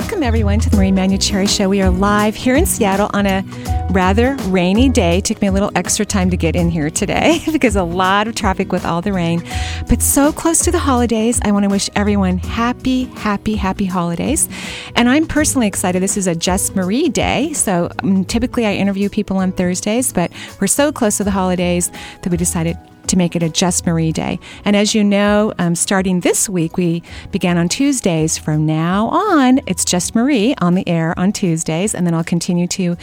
Welcome, everyone, to the Marie Manuchehri Show. We are live here in Seattle on a rather rainy day. It took me a little extra time to get in here today because a lot of traffic with all the rain. But so close to the holidays, I want to wish everyone happy, happy, happy holidays. And I'm personally excited. This is a Just Marie Day. So um, typically I interview people on Thursdays, but we're so close to the holidays that we decided to make it a Just Marie Day. And as you know, um, starting this week, we began on Tuesdays. From now on, it's Just Marie on the air on Tuesdays, and then I'll continue to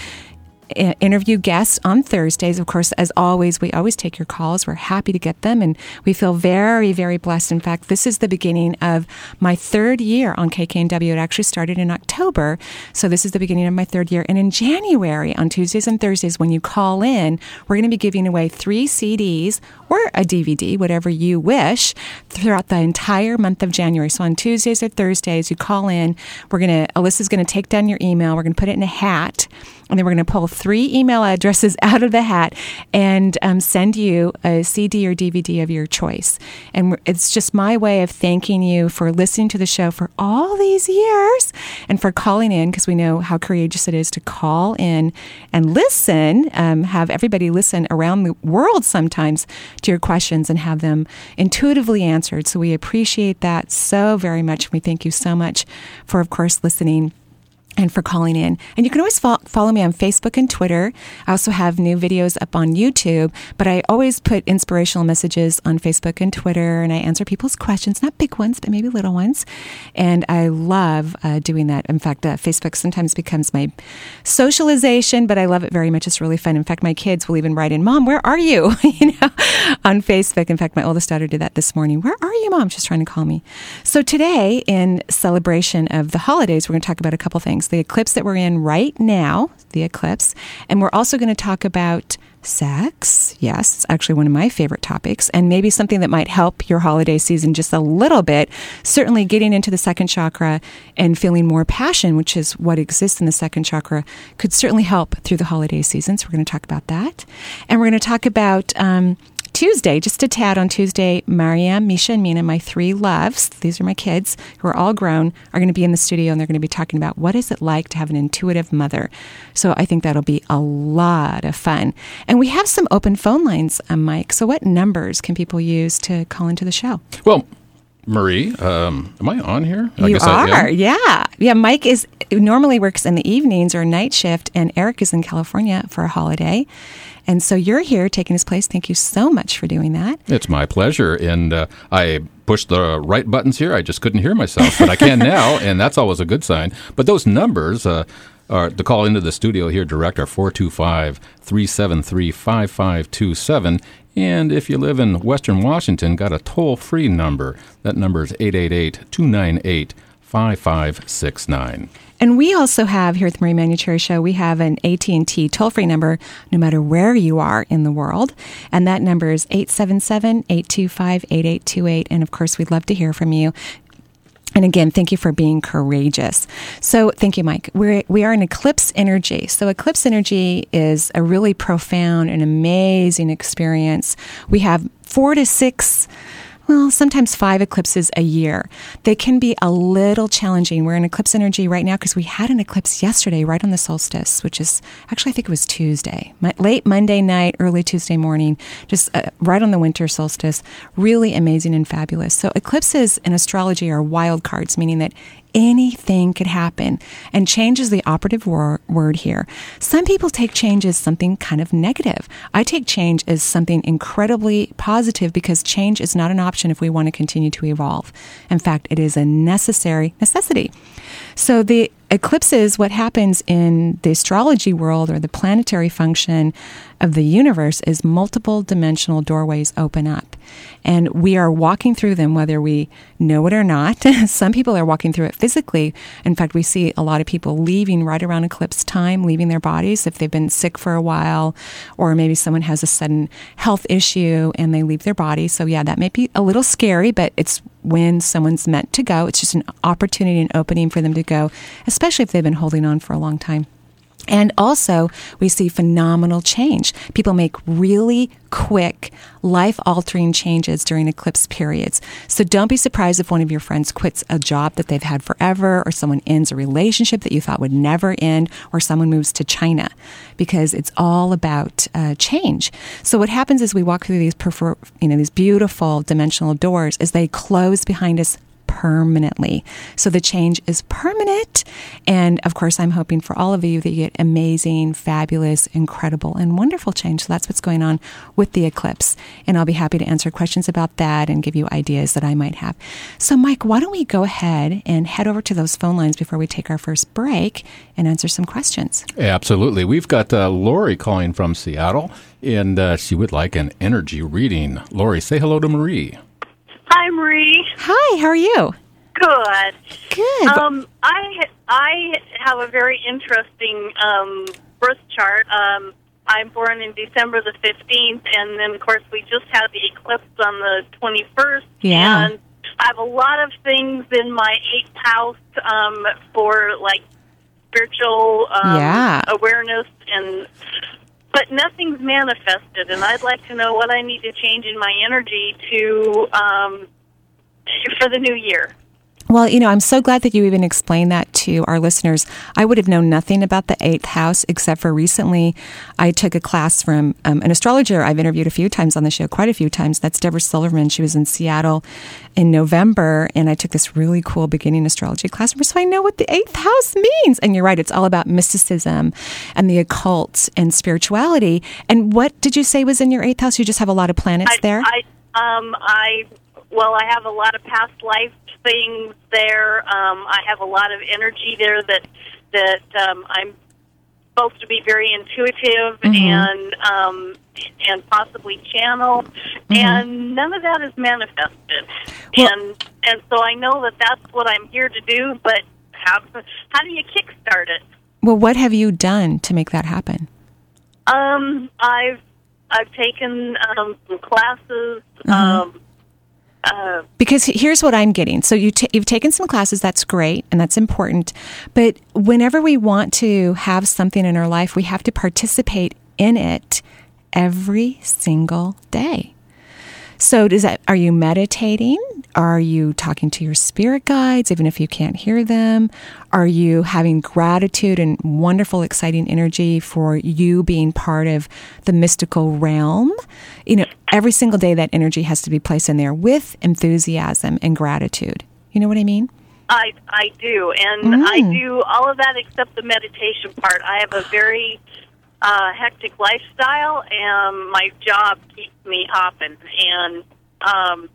interview guests on Thursdays. Of course, as always, we always take your calls. We're happy to get them, and we feel very, very blessed. In fact, this is the beginning of my third year on KKNW. It actually started in October, so this is the beginning of my third year. And in January, on Tuesdays and Thursdays, when you call in, we're going to be giving away three CDs or a DVD, whatever you wish, throughout the entire month of January. So on Tuesdays or Thursdays, you call in. We're going to, Alyssa's going to take down your email. We're going to put it in a hat and then we're going to pull three email addresses out of the hat and um, send you a CD or DVD of your choice. And it's just my way of thanking you for listening to the show for all these years and for calling in because we know how courageous it is to call in and listen, um, have everybody listen around the world sometimes to your questions and have them intuitively answered. So we appreciate that so very much. We thank you so much for, of course, listening and for calling in. And you can always fo- follow me on Facebook and Twitter. I also have new videos up on YouTube, but I always put inspirational messages on Facebook and Twitter, and I answer people's questions, not big ones, but maybe little ones. And I love uh, doing that. In fact, uh, Facebook sometimes becomes my socialization, but I love it very much. It's really fun. In fact, my kids will even write in, "Mom, where are you?" you know, on Facebook. In fact, my oldest daughter did that this morning. Where are you, Mom? She's trying to call me. So today, in celebration of the holidays, we're going to talk about a couple things the eclipse that we're in right now, the eclipse, and we're also going to talk about sex. Yes, it's actually one of my favorite topics, and maybe something that might help your holiday season just a little bit. Certainly, getting into the second chakra and feeling more passion, which is what exists in the second chakra, could certainly help through the holiday season. So, we're going to talk about that. And we're going to talk about. Um, Tuesday, just a tad on Tuesday, Mariam, Misha, and Mina, my three loves, these are my kids who are all grown, are going to be in the studio and they're going to be talking about what is it like to have an intuitive mother. So I think that'll be a lot of fun. And we have some open phone lines, uh, Mike. So what numbers can people use to call into the show? Well, Marie, um, am I on here? I you are, yeah. Yeah, Mike is normally works in the evenings or night shift, and Eric is in California for a holiday. And so you're here taking his place. Thank you so much for doing that. It's my pleasure. And uh, I pushed the right buttons here. I just couldn't hear myself, but I can now, and that's always a good sign. But those numbers, uh, are to call into the studio here direct are 425 373 5527. And if you live in Western Washington, got a toll free number. That number is 888 298 5569. And we also have here at the Marie Manuchehri Show, we have an AT&T toll-free number no matter where you are in the world. And that number is 877-825-8828. And of course, we'd love to hear from you. And again, thank you for being courageous. So, thank you, Mike. We're, we are in eclipse energy. So, eclipse energy is a really profound and amazing experience. We have four to six well, sometimes five eclipses a year. They can be a little challenging. We're in eclipse energy right now because we had an eclipse yesterday, right on the solstice, which is actually, I think it was Tuesday, late Monday night, early Tuesday morning, just uh, right on the winter solstice. Really amazing and fabulous. So, eclipses in astrology are wild cards, meaning that anything could happen. And change is the operative wor- word here. Some people take change as something kind of negative. I take change as something incredibly positive because change is not an option if we want to continue to evolve. In fact, it is a necessary necessity. So the eclipses, what happens in the astrology world or the planetary function of the universe is multiple dimensional doorways open up. And we are walking through them whether we know it or not. Some people are walking through it physically. In fact, we see a lot of people leaving right around eclipse time, leaving their bodies if they've been sick for a while, or maybe someone has a sudden health issue and they leave their body. So, yeah, that may be a little scary, but it's when someone's meant to go. It's just an opportunity and opening for them to go, especially if they've been holding on for a long time. And also, we see phenomenal change. People make really quick, life altering changes during eclipse periods. So don't be surprised if one of your friends quits a job that they've had forever, or someone ends a relationship that you thought would never end, or someone moves to China, because it's all about uh, change. So what happens is we walk through these, prefer, you know, these beautiful dimensional doors as they close behind us permanently. So the change is permanent. And of course, I'm hoping for all of you that you get amazing, fabulous, incredible, and wonderful change. So that's what's going on with the eclipse. And I'll be happy to answer questions about that and give you ideas that I might have. So, Mike, why don't we go ahead and head over to those phone lines before we take our first break and answer some questions? Absolutely. We've got uh, Lori calling from Seattle, and uh, she would like an energy reading. Lori, say hello to Marie. Hi, Marie. Hi, how are you? Good. Good. Um, I I have a very interesting um, birth chart. Um, I'm born in December the 15th, and then of course we just had the eclipse on the 21st. Yeah. And I have a lot of things in my eighth house um, for like spiritual um, Yeah. awareness and. But nothing's manifested, and I'd like to know what I need to change in my energy to um, for the new year. Well, you know, I'm so glad that you even explained that to our listeners. I would have known nothing about the eighth house except for recently I took a class from um, an astrologer I've interviewed a few times on the show, quite a few times. That's Debra Silverman. She was in Seattle in November, and I took this really cool beginning astrology class so I know what the eighth house means. And you're right, it's all about mysticism and the occult and spirituality. And what did you say was in your eighth house? You just have a lot of planets I, there? I, um, I, well, I have a lot of past life things there. Um, I have a lot of energy there that that um, I'm supposed to be very intuitive Mm-hmm. and um, and possibly channel, Mm-hmm. and none of that is manifested. Well- and and so I know that that's what I'm here to do. But how how do you kickstart it? well, what have you done to make that happen? Um, I've I've taken um, some classes. Mm-hmm. Um, because here's what I'm getting. So you t- you've taken some classes, that's great and that's important. But whenever we want to have something in our life, we have to participate in it every single day. So does that are you meditating? Are you talking to your spirit guides even if you can't hear them? Are you having gratitude and wonderful exciting energy for you being part of the mystical realm? You know, every single day that energy has to be placed in there with enthusiasm and gratitude. You know what I mean? I I do, and I do all of that except the meditation part. I have a very uh, hectic lifestyle, and my job keeps me hopping, and um,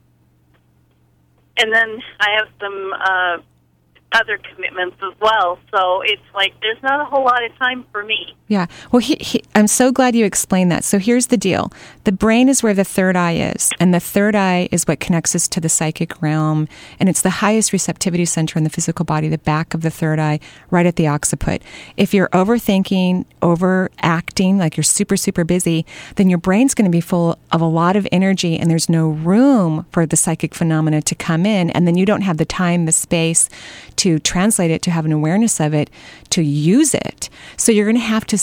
and then I have some uh, other commitments as well. So it's like there's not a whole lot of time for me. Yeah. Well, he, he, I'm so glad you explained that. So here's the deal the brain is where the third eye is, and the third eye is what connects us to the psychic realm. And it's the highest receptivity center in the physical body, the back of the third eye, right at the occiput. If you're overthinking, overacting, like you're super, super busy, then your brain's going to be full of a lot of energy, and there's no room for the psychic phenomena to come in. And then you don't have the time, the space to translate it, to have an awareness of it, to use it. So you're going to have to,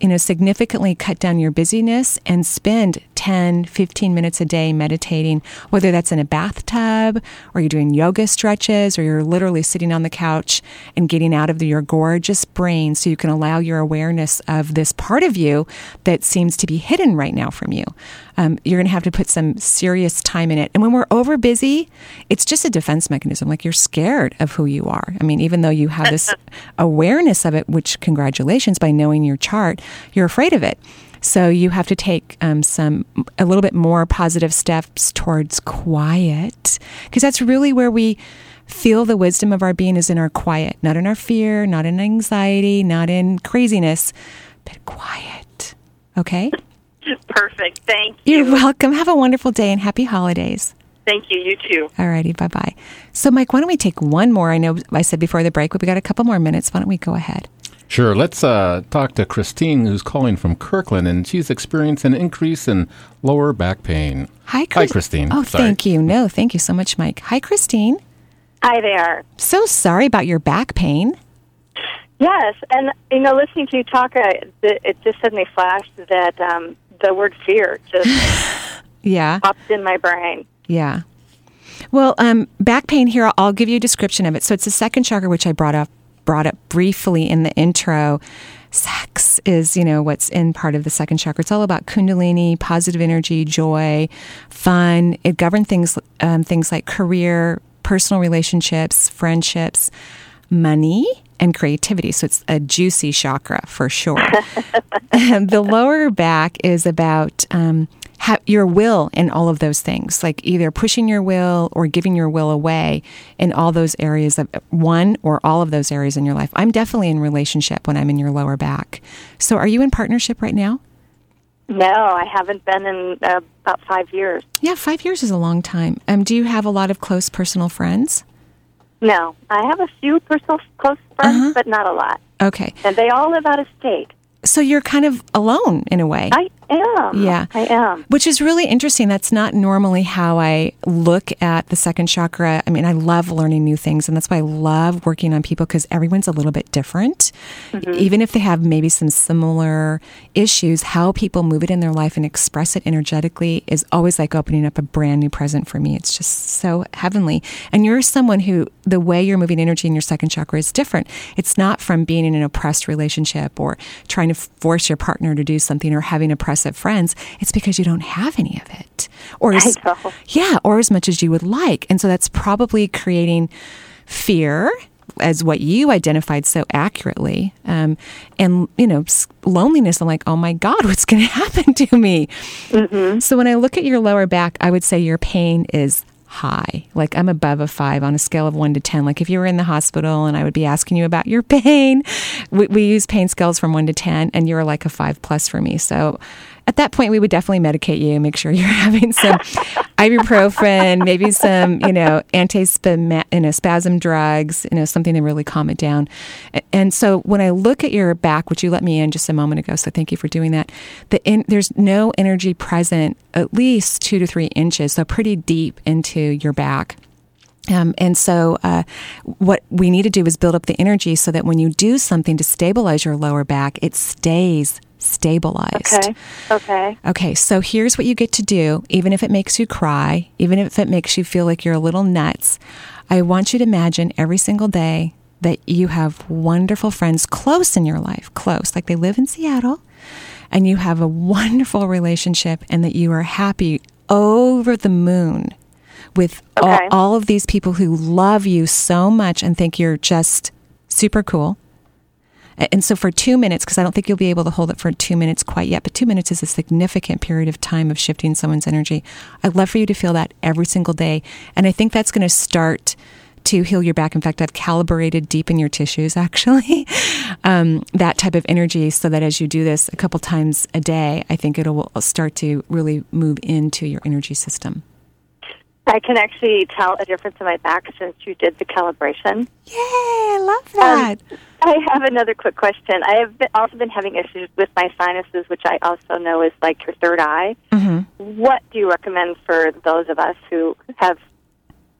you know, significantly cut down your busyness and spend 10, 15 minutes a day meditating, whether that's in a bathtub or you're doing yoga stretches or you're literally sitting on the couch and getting out of the, your gorgeous brain so you can allow your awareness of this part of you that seems to be hidden right now from you. Um, you're going to have to put some serious time in it. And when we're over busy, it's just a defense mechanism. Like you're scared of who you are. I mean, even though you have this awareness of it, which congratulations by knowing your chart, you're afraid of it. So you have to take um, some a little bit more positive steps towards quiet because that's really where we feel the wisdom of our being is in our quiet, not in our fear, not in anxiety, not in craziness, but quiet. Okay? Perfect. Thank you. You're welcome. Have a wonderful day and happy holidays. Thank you. You too. All righty. bye bye. So, Mike, why don't we take one more? I know I said before the break, but we got a couple more minutes. Why don't we go ahead? Sure. Let's uh, talk to Christine, who's calling from Kirkland, and she's experiencing an increase in lower back pain. Hi, Hi, Christine. Oh, Sorry. thank you. No, thank you so much, Mike. Hi, Christine. Hi there. So sorry about your back pain. Yes, and you know, listening to you talk, I, it just suddenly flashed that um, the word fear just Yeah. popped in my brain. Yeah. Well, um, back pain here, I'll- I'll give you a description of it. So it's the second chakra, which I brought up brought up briefly in the intro. Sex is, you know, what's in part of the second chakra. It's all about kundalini, positive energy, joy, fun. It governs things, um, things like career, personal relationships, friendships, money, and creativity. So it's a juicy chakra for sure. the lower back is about um, ha- your will in all of those things, like either pushing your will or giving your will away in all those areas of one or all of those areas in your life. I'm definitely in relationship when I'm in your lower back. So, are you in partnership right now? No, I haven't been in uh, about five years. Yeah, five years is a long time. Um, do you have a lot of close personal friends? No, I have a few personal close friends, uh-huh. but not a lot, Okay, and they all live out of state. so you're kind of alone in a way. I am. Yeah. I am. Which is really interesting. That's not normally how I look at the second chakra. I mean, I love learning new things, and that's why I love working on people because everyone's a little bit different. Mm-hmm. Even if they have maybe some similar issues, how people move it in their life and express it energetically is always like opening up a brand new present for me. It's just so heavenly. And you're someone who, the way you're moving energy in your second chakra is different. It's not from being in an oppressed relationship or trying to force your partner to do something or having oppressive friends. It's because you don't have any of it. Or as, yeah, or as much as you would like. And so that's probably creating fear as what you identified so accurately um, and you know loneliness i'm like oh my god what's going to happen to me so when i look at your lower back i would say your pain is high like i'm above a five on a scale of one to ten like if you were in the hospital and i would be asking you about your pain we, we use pain scales from one to ten and you're like a five plus for me so at that point we would definitely medicate you make sure you're having some ibuprofen maybe some you know anti-spasm you know, spasm drugs you know something to really calm it down. And so when i look at your back which you let me in just a moment ago so thank you for doing that the in, there's no energy present at least two to three inches so pretty deep into your back. Um, and so, uh, what we need to do is build up the energy so that when you do something to stabilize your lower back, it stays stabilized. Okay. Okay. Okay, so here's what you get to do, even if it makes you cry, even if it makes you feel like you're a little nuts. I want you to imagine every single day that you have wonderful friends close in your life, close, like they live in Seattle, and you have a wonderful relationship and that you are happy over the moon with all, all of these people who love you so much and think you're just super cool. And so for two minutes, because I don't think you'll be able to hold it for two minutes quite yet, but two minutes is a significant period of time of shifting someone's energy. I'd love for you to feel that every single day. And I think that's going to start to heal your back. In fact, I've calibrated deep in your tissues, actually, um, that type of energy so that as you do this a couple times a day, I think it'll start to really move into your energy system. I can actually tell a difference in my back since you did the calibration. Yay, I love that. I have another quick question. I have been, also been having issues with my sinuses, which I also know is like your third eye. Mm-hmm. What do you recommend for those of us who have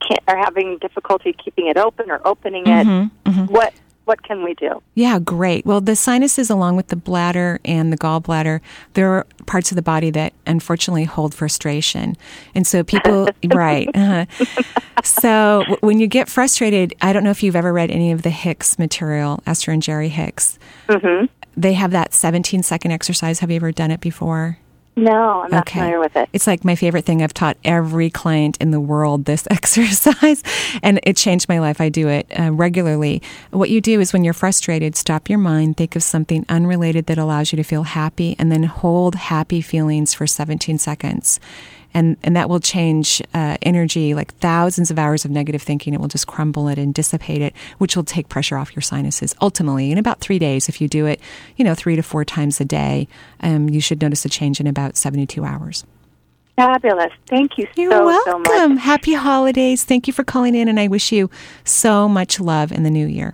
can't, are having difficulty keeping it open or opening it? Mm-hmm. What what can we do? Yeah, great. Well, the sinuses, along with the bladder and the gallbladder, there are parts of the body that unfortunately hold frustration. And so people, right. uh So w- when you get frustrated, I don't know if you've ever read any of the Hicks material, Esther and Jerry Hicks. Mm-hmm. They have that 17 second exercise. Have you ever done it before? No, I'm not familiar with it. It's like my favorite thing. I've taught every client in the world this exercise, and it changed my life. I do it uh, regularly. What you do is when you're frustrated, stop your mind, think of something unrelated that allows you to feel happy, and then hold happy feelings for 17 seconds and and that will change uh, energy like thousands of hours of negative thinking it will just crumble it and dissipate it which will take pressure off your sinuses ultimately in about three days if you do it you know three to four times a day um, you should notice a change in about 72 hours Fabulous. Thank you You're welcome. so much. Happy holidays. Thank you for calling in, and I wish you so much love in the new year.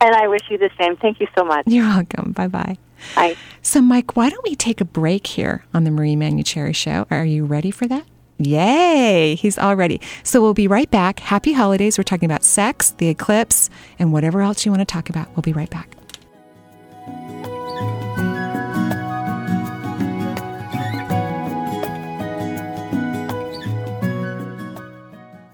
And I wish you the same. Thank you so much. You're welcome. Bye bye. Bye. So, Mike, why don't we take a break here on the Marie Manuchehri Show? Are you ready for that? Yay, he's all ready. So, we'll be right back. Happy holidays. We're talking about sex, the eclipse, and whatever else you want to talk about. We'll be right back.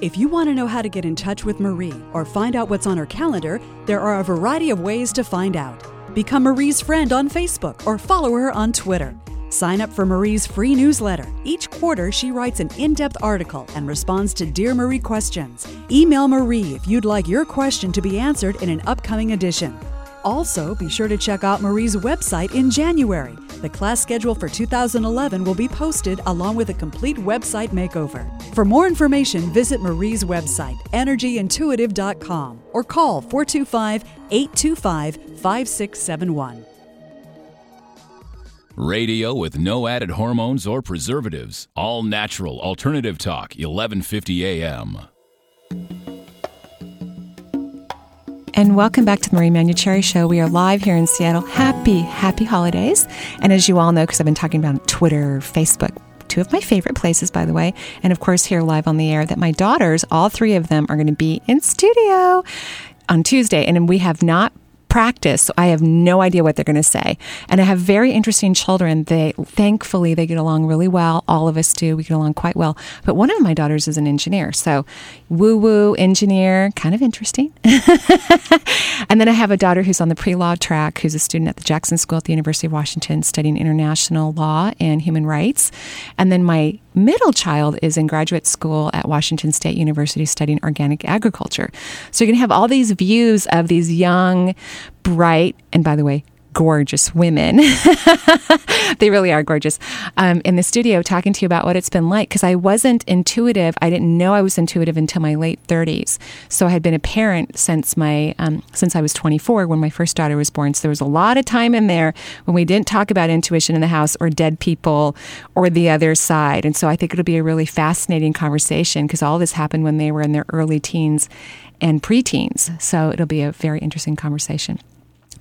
If you want to know how to get in touch with Marie or find out what's on her calendar, there are a variety of ways to find out. Become Marie's friend on Facebook or follow her on Twitter. Sign up for Marie's free newsletter. Each quarter, she writes an in depth article and responds to Dear Marie questions. Email Marie if you'd like your question to be answered in an upcoming edition. Also, be sure to check out Marie's website in January. The class schedule for 2011 will be posted along with a complete website makeover. For more information, visit Marie's website, energyintuitive.com, or call 425 825 5671. Radio with no added hormones or preservatives. All natural alternative talk, 1150 AM. And welcome back to the Marie Manuchehri Show. We are live here in Seattle. Happy, happy holidays. And as you all know, because I've been talking about Twitter, Facebook, two of my favorite places, by the way, and of course, here live on the air, that my daughters, all three of them, are going to be in studio on Tuesday. And we have not practice so i have no idea what they're going to say. And i have very interesting children. They thankfully they get along really well. All of us do. We get along quite well. But one of my daughters is an engineer. So woo woo engineer kind of interesting. And then i have a daughter who's on the pre-law track who's a student at the jackson school at the university of washington studying international law and human rights. And then my middle child is in graduate school at Washington State University studying organic agriculture. So you're going to have all these views of these young, bright, and by the way, gorgeous women. they really are gorgeous. Um, in the studio, talking to you about what it's been like because I wasn't intuitive. I didn't know I was intuitive until my late 30s. So I had been a parent since my um, since I was 24 when my first daughter was born. So there was a lot of time in there when we didn't talk about intuition in the house or dead people or the other side. And so I think it'll be a really fascinating conversation because all this happened when they were in their early teens and preteens. So it'll be a very interesting conversation.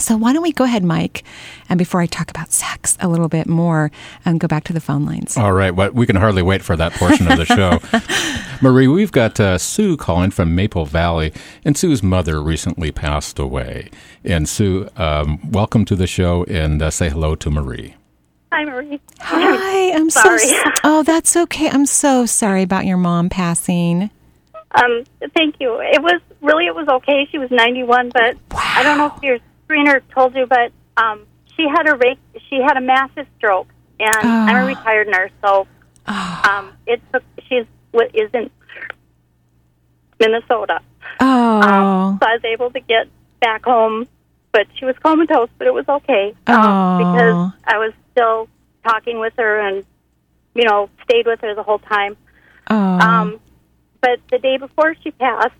So why don't we go ahead, Mike, and before I talk about sex a little bit more, and go back to the phone lines. All right, well, we can hardly wait for that portion of the show. Marie, we've got uh, Sue calling from Maple Valley, and Sue's mother recently passed away. And Sue, um, welcome to the show, and uh, say hello to Marie. Hi, Marie. Hi, I'm Sorry. so. Oh, that's okay. I'm so sorry about your mom passing. Um, thank you. It was really it was okay. She was 91, but I don't know if your screener told you, but um, she had a rake, she had a massive stroke, and I'm a Oh. retired nurse, so um, it took. She's what is in Minnesota. Oh, Um, so I was able to get back home, but she was comatose, but it was okay um, Oh. because I was still talking with her and you know stayed with her the whole time. oh, Um, but the day before she passed,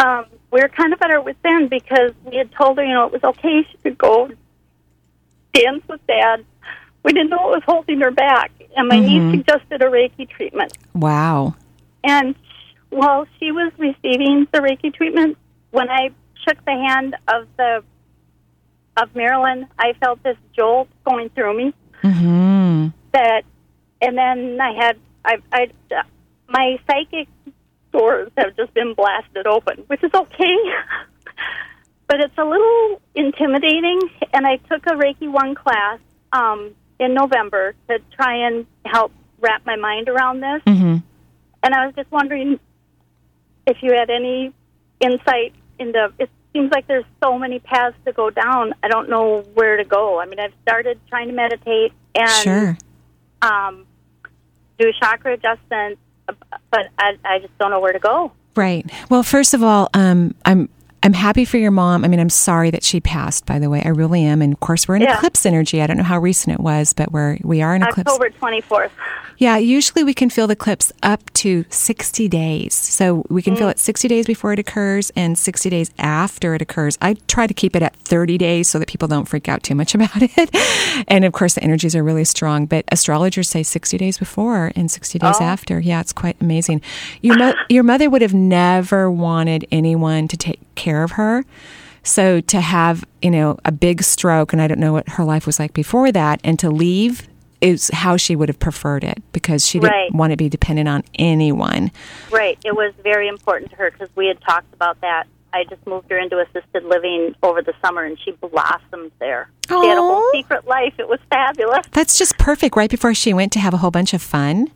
um, we were kind of at our wits' end because we had told her, you know, it was okay. She could go dance with Dad. We didn't know what was holding her back, and my niece suggested a Reiki treatment. wow. And while she was receiving the Reiki treatment, when I shook the hand of the of Marilyn, I felt this jolt going through me Hmm. that, and then I had I I my psychic doors have just been blasted open, which is okay. but it's a little intimidating, and I took a Reiki one class um, in November to try and help wrap my mind around this. Mm-hmm. And I was just wondering if you had any insight into. It seems like there's so many paths to go down. I don't know where to go. I mean, I've started trying to meditate and Sure. um, do chakra adjustments, but I, I just don't know where to go. Right. Well, first of all, um, I'm I'm happy for your mom. I mean, I'm sorry that she passed. By the way, I really am. And of course, we're in Yeah. eclipse energy. I don't know how recent it was, but we're we are in eclipse. October 24th. Yeah, usually we can feel the eclipse up to 60 days. So we can Mm. feel it 60 days before it occurs and 60 days after it occurs. I try to keep it at 30 days so that people don't freak out too much about it. And of course, the energies are really strong, but astrologers say 60 days before and 60 days Oh. after. Yeah, it's quite amazing. Your, mo- your mother would have never wanted anyone to take care of her. So to have, you know, a big stroke, and I don't know what her life was like before that, and to leave is how she would have preferred it because she didn't Right. want to be dependent on anyone. Right. It was very important to her because we had talked about that. I just moved her into assisted living over the summer, and she blossomed there. She had a whole secret life. It was fabulous. That's just perfect right before she went to have a whole bunch of fun.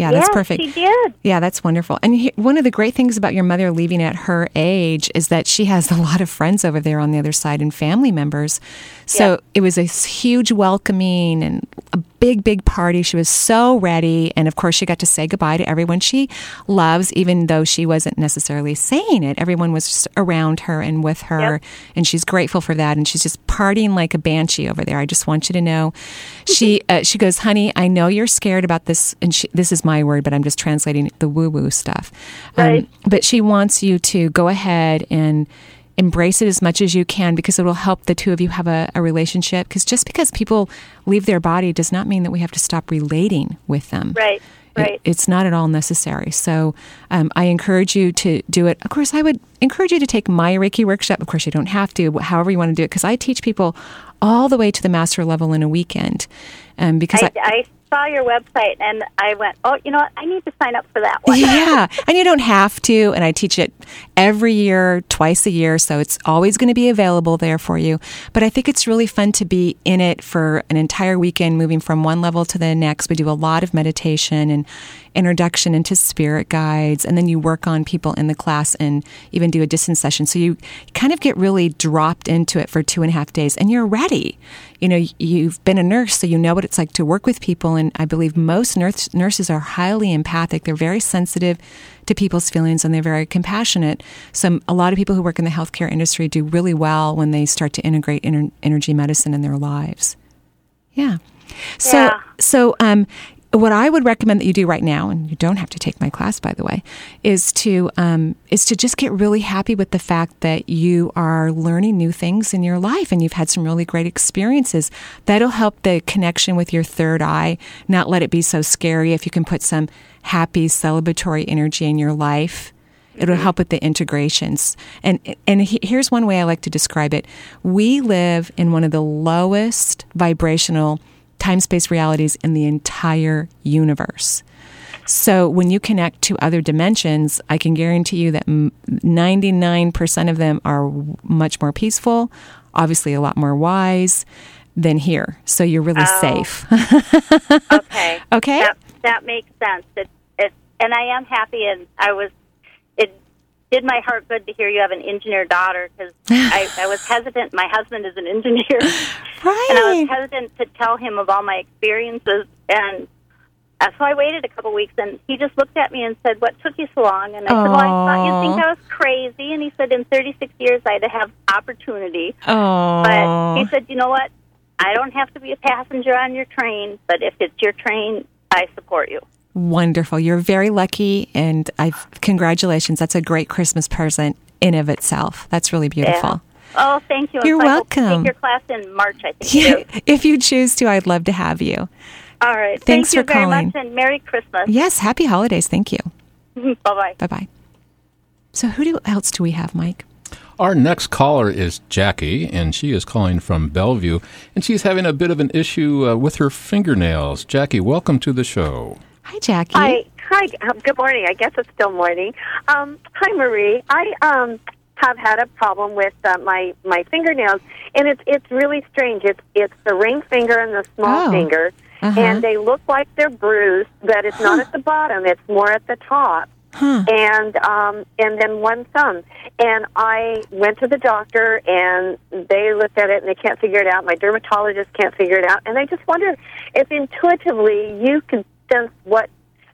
Yeah, that's perfect. She did. Yeah, that's wonderful. And he, one of the great things about your mother leaving at her age is that she has a lot of friends over there on the other side and family members. So it was a huge welcoming and a big, big party. She was so ready. And of course, she got to say goodbye to everyone she loves, even though she wasn't necessarily saying it. Everyone was just around her and with her. Yep. And she's grateful for that. And she's just partying like a banshee over there. I just want you to know. She uh, she goes, honey, I know you're scared about this. And she, this is my word, but I'm just translating the woo woo stuff. Um, but she wants you to go ahead and embrace it as much as you can because it will help the two of you have a, a relationship. Because just because people leave their body does not mean that we have to stop relating with them. Right. It- Right. it's not at all necessary. So um, I encourage you to do it. Of course, I would encourage you to take my Reiki workshop. Of course, you don't have to, however you want to do it, because I teach people all the way to the master level in a weekend. Um, because I, I saw your website and I went, oh, you know what? I need to sign up for that one. yeah, and you don't have to. And I teach it every year, twice a year, so it's always going to be available there for you. But I think it's really fun to be in it for an entire weekend, moving from one level to the next. We do a lot of meditation and introduction into spirit guides, and then you work on people in the class and even do a distance session. So you kind of get really dropped into it for two and a half days, and you're ready. You know, you've been a nurse, so you know what it's like to work with people. And I believe most nurse, nurses are highly empathic. They're very sensitive to people's feelings and they're very compassionate. So a lot of people who work in the healthcare industry do really well when they start to integrate ener- energy medicine in their lives. Yeah. So, Yeah. so, um, what I would recommend that you do right now, and you don't have to take my class, by the way, is to um, is to just get really happy with the fact that you are learning new things in your life, and you've had some really great experiences. That'll help the connection with your third eye. Not let it be so scary. If you can put some happy, celebratory energy in your life, it'll help with the integrations. And and he- here's one way I like to describe it: we live in one of the lowest vibrational time space realities in the entire universe. So when you connect to other dimensions, I can guarantee you that 99% of them are much more peaceful, obviously a lot more wise than here. So you're really Oh. safe. Okay. okay? That that makes sense. It, it, and I am happy, and I was. It did my heart good to hear you have an engineer daughter because I, I was hesitant. My husband is an engineer, and I was hesitant to tell him of all my experiences. And uh, so I waited a couple weeks, and he just looked at me and said, "What took you so long?" And I said, "Well, I thought you think I was crazy." And he said, "In 36 years, I'd have opportunity." Oh. But he said, you know what? I don't have to be a passenger on your train, but if it's your train, I support you. Wonderful. You're very lucky, and I congratulations. That's a great Christmas present in of itself. That's really beautiful. Oh, thank you. You're so I hope to welcome. Take your class in March, I think. Yeah, if you choose to, I'd love to have you. All right. Thanks thank you for very calling. much, and Merry Christmas. Yes, happy holidays. Thank you. bye bye. Bye bye. So, who do, else do we have, Mike? Our next caller is Jackie, and she is calling from Bellevue, and she's having a bit of an issue uh, with her fingernails. Jackie, welcome to the show. Hi, Jackie. Hi, hi. Um, good morning. I guess it's still morning. Um, hi, Marie. I um have had a problem with uh, my my fingernails, and it's it's really strange. It's it's the ring finger and the small Oh. finger, Uh-huh. and they look like they're bruised, but it's not at the bottom. It's more at the top. Huh. and um and then one thumb and i went to the doctor and they looked at it and they can't figure it out my dermatologist can't figure it out and i just wonder if intuitively you could sense what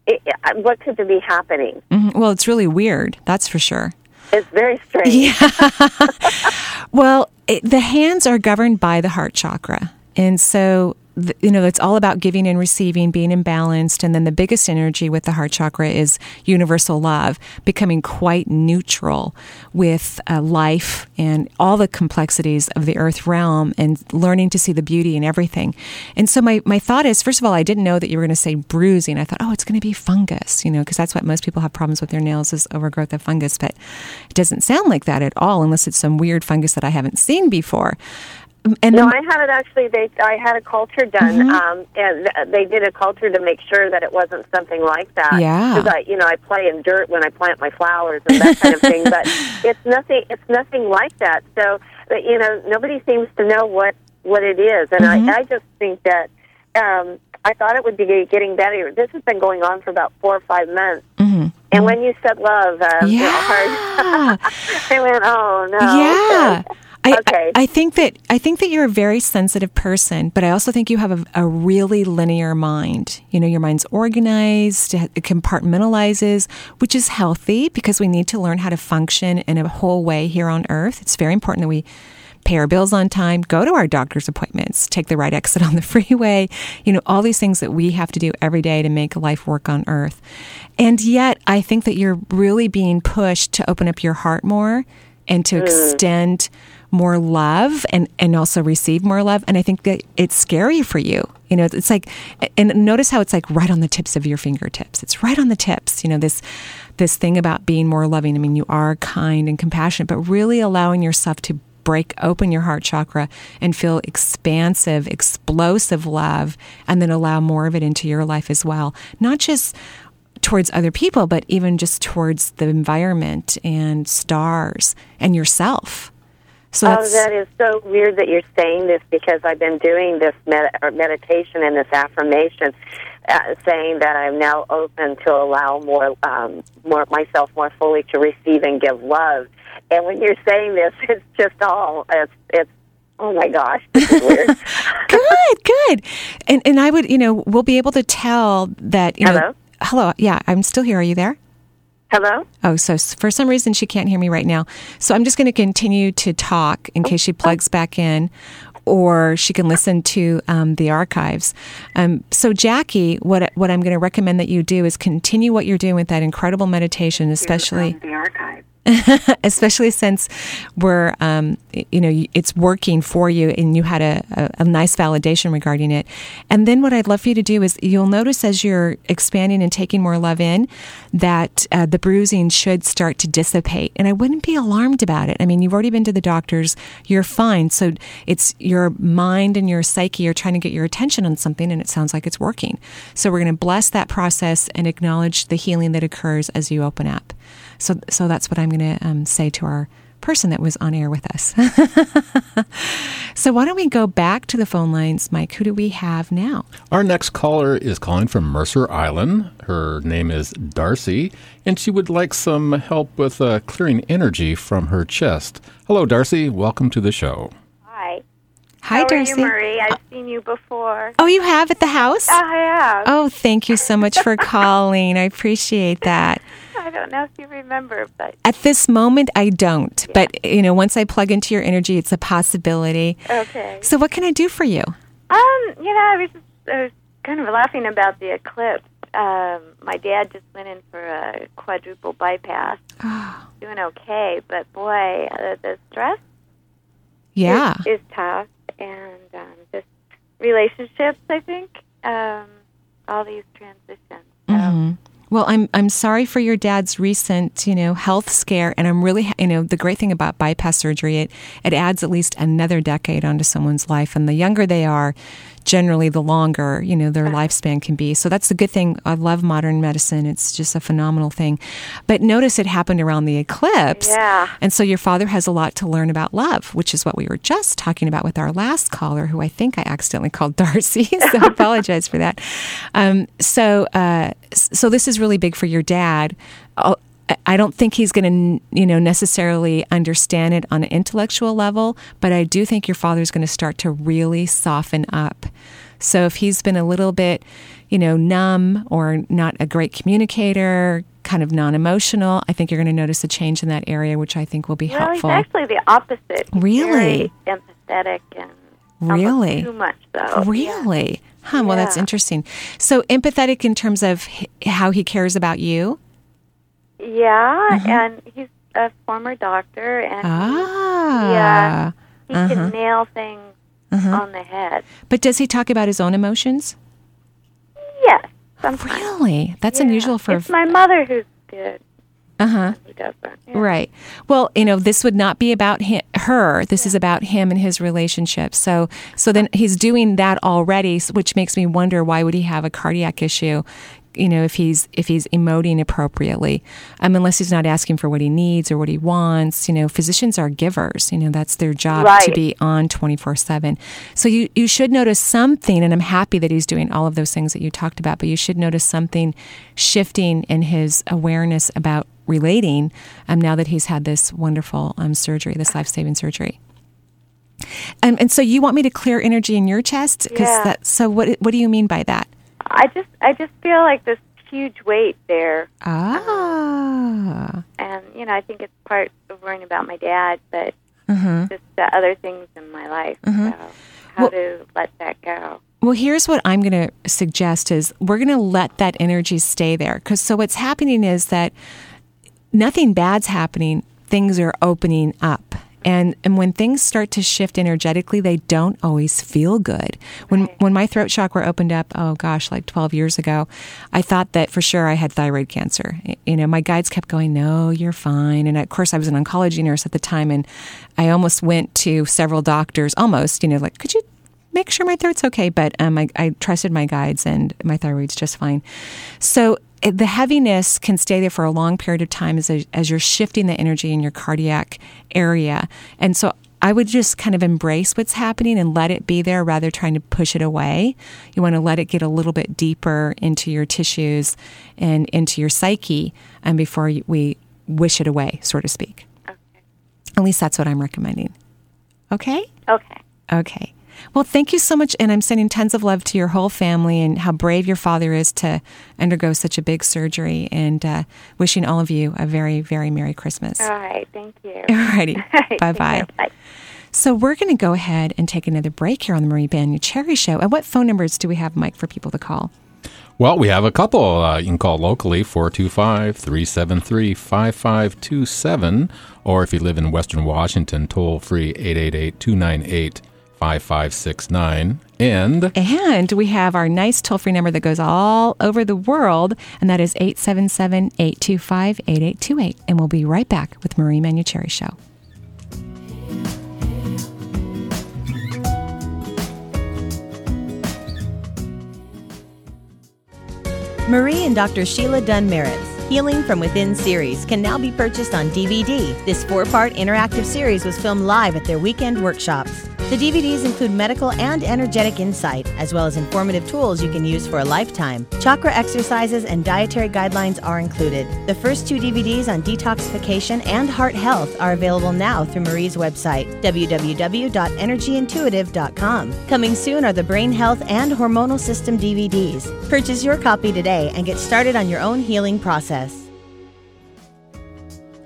i- i- what could be happening Mhm. Well, it's really weird. That's for sure. it's very strange Yeah. well, it, the hands are governed by the heart chakra. And so, you know, it's all about giving and receiving, being imbalanced. And then the biggest energy with the heart chakra is universal love, becoming quite neutral with uh, life and all the complexities of the earth realm and learning to see the beauty in everything. And so, my, my thought is first of all, I didn't know that you were going to say bruising. I thought, oh, it's going to be fungus, you know, because that's what most people have problems with their nails is overgrowth of fungus. But it doesn't sound like that at all unless it's some weird fungus that I haven't seen before. And no, I had it actually. They, I had a culture done, Mm-hmm. um, and they did a culture to make sure that it wasn't something like that. Yeah. because I, you know, I play in dirt when I plant my flowers and that kind of thing. But it's nothing. It's nothing like that. So, but, you know, nobody seems to know what what it is, and Mm-hmm. I, I just think that um, I thought it would be getting better. This has been going on for about four or five months. Mhm. And when you said love, um, Yeah. I went, oh no, Yeah. Okay. I. I, I think that I think that you're a very sensitive person, but I also think you have a, a really linear mind. You know, your mind's organized, it compartmentalizes, which is healthy because we need to learn how to function in a whole way here on Earth. It's very important that we pay our bills on time, go to our doctor's appointments, take the right exit on the freeway, you know, all these things that we have to do every day to make life work on earth. And yet, I think that you're really being pushed to open up your heart more and to mm. extend more love and, and also receive more love. And I think that it's scary for you. You know, it's like, and notice how it's like right on the tips of your fingertips. It's right on the tips. You know, this, this thing about being more loving. I mean, you are kind and compassionate, but really allowing yourself to break open your heart chakra and feel expansive, explosive love, and then allow more of it into your life as well. Not just towards other people, but even just towards the environment and stars and yourself. So Oh, that's, so weird that you're saying this because I've been doing this med- meditation and this affirmation, uh, saying that I'm now open to allow more, um, more myself more fully to receive and give love. And when you're saying this, it's just all it's it's. Oh my gosh, is good, good. And and I would, you know, we'll be able to tell that. You Hello? Know, hello. Yeah, I'm still here. Are you there? Hello. Oh, so for some reason she can't hear me right now. So I'm just going to continue to talk in case she plugs back in, or she can listen to um, the archives. Um, so Jackie, what what I'm going to recommend that you do is continue what you're doing with that incredible meditation, especially the archive. especially since we're um, you know it's working for you and you had a, a, a nice validation regarding it. And then what i'd love for you to do is you'll notice as you're expanding and taking more love in that uh, the bruising should start to dissipate. And i wouldn't be alarmed about it. I mean you've already been to the doctors. You're fine. So it's your mind and your psyche are trying to get your attention on something and it sounds like it's working. So we're going to bless that process and acknowledge the healing that occurs as you open up so, so that's what I'm going to um, say to our person that was on air with us. so, why don't we go back to the phone lines, Mike? Who do we have now? Our next caller is calling from Mercer Island. Her name is Darcy, and she would like some help with uh, clearing energy from her chest. Hello, Darcy. Welcome to the show. Hi. Hi, How Darcy. are you, Marie? I've seen you before. Oh, you have at the house? I have. Oh, thank you so much for calling. I appreciate that. I don't know if you remember, but At this moment, I don't. But, you know, once I plug into your energy, it's a possibility. okay. So, what can I do for you? Um, you know, I was just I was kind of laughing about the eclipse. Um, my dad just went in for a quadruple bypass. Doing okay, but boy, uh, the stress Yeah. is, is tough, and um, just relationships. I think um, all these transitions. So, Mhm. Well, I'm I'm sorry for your dad's recent, you know, health scare, and I'm really, you know, the great thing about bypass surgery it it adds at least another decade onto someone's life, and the younger they are, generally the longer, you know, their lifespan can be. So that's the good thing. I love modern medicine; it's just a phenomenal thing. But notice it happened around the eclipse, Yeah. and so your father has a lot to learn about love, which is what we were just talking about with our last caller, who I think I accidentally called Darcy. so I apologize for that. Um, so, uh, so this is really big for your dad. I- don't think he's going to, you know, necessarily understand it on an intellectual level, but I do think your father's going to start to really soften up. So if he's been a little bit, you know, numb or not a great communicator, kind of non-emotional, I think you're going to notice a change in that area, which I think will be Well, helpful. he's actually the opposite. Really? very empathetic and Really? too much though. Really? Huh, well, that's interesting. So, empathetic in terms of h- how he cares about you? Yeah, Mm-hmm. and he's a former doctor, and Ah. yeah, he uh-huh. can nail things on the head. But does he talk about his own emotions? Yes, sometimes. Really? That's Yeah. unusual for. It's my mother who's good. Uh huh. Doesn't? Yeah. Right. Well, you know, this would not be about hi her. This is about him and his relationship. So, so then he's doing that already, which makes me wonder why would he have a cardiac issue? You know, if he's if he's emoting appropriately, um, unless he's not asking for what he needs or what he wants. You know, physicians are givers. You know, that's their job to be on twenty four seven. So you you should notice something, and I'm happy that he's doing all of those things that you talked about. But you should notice something shifting in his awareness about relating um, now that he's had this wonderful um, surgery, this life saving surgery. Um, and so you want me to clear energy in your chest? Yeah. That, so what what do you mean by that? I just, I just feel like this huge weight there, Ah. and you know, I think it's part of worrying about my dad, but Mm-hmm. just the other things in my life. So, how Well- to let that go? Well, here's what I'm going to suggest is we're going to let that energy stay there. Cause so what's happening is that nothing bad's happening. Things are opening up. And, and when things start to shift energetically, they don't always feel good. When when my throat chakra opened up, oh gosh, like 12 years ago, I thought that for sure I had thyroid cancer. You know, my guides kept going, "No, you're fine." And of course, I was an oncology nurse at the time, and I almost went to several doctors. Almost, you know, like, could you make sure my throat's okay. But um, I, I trusted my guides, and my thyroid's just fine. So the heaviness can stay there for a long period of time as, as you're shifting the energy in your cardiac area. And so I would just kind of embrace what's happening and let it be there rather trying to push it away. You want to let it get a little bit deeper into your tissues and into your psyche and before we wish it away, so to speak. Okay. At least that's what I'm recommending. Okay? Okay. Okay. Well, thank you so much. And I'm sending tons of love to your whole family and how brave your father is to undergo such a big surgery and uh, wishing all of you a very, very Merry Christmas. All right. Thank you. Alrighty. Take Bye bye. Bye. So we're going to go ahead and take another break here on the Marie Manuchehri Show. And what phone numbers do we have, Mike, for people to call? Well, we have a couple. Uh, you can call locally 425 373 5527. Or if you live in Western Washington, toll free 888 298 5569. And And we have our nice toll free number that goes all over the world, and that is 877 825 8828. And we'll be right back with Marie Manuchehri Show. Marie and Dr. Sheila Dunn Merritt's Healing from Within series can now be purchased on DVD. This four part interactive series was filmed live at their weekend workshops. The DVDs include medical and energetic insight, as well as informative tools you can use for a lifetime. Chakra exercises and dietary guidelines are included. The first two DVDs on detoxification and heart health are available now through Marie's website, www.energyintuitive.com. Coming soon are the Brain Health and Hormonal System DVDs. Purchase your copy today and get started on your own healing process.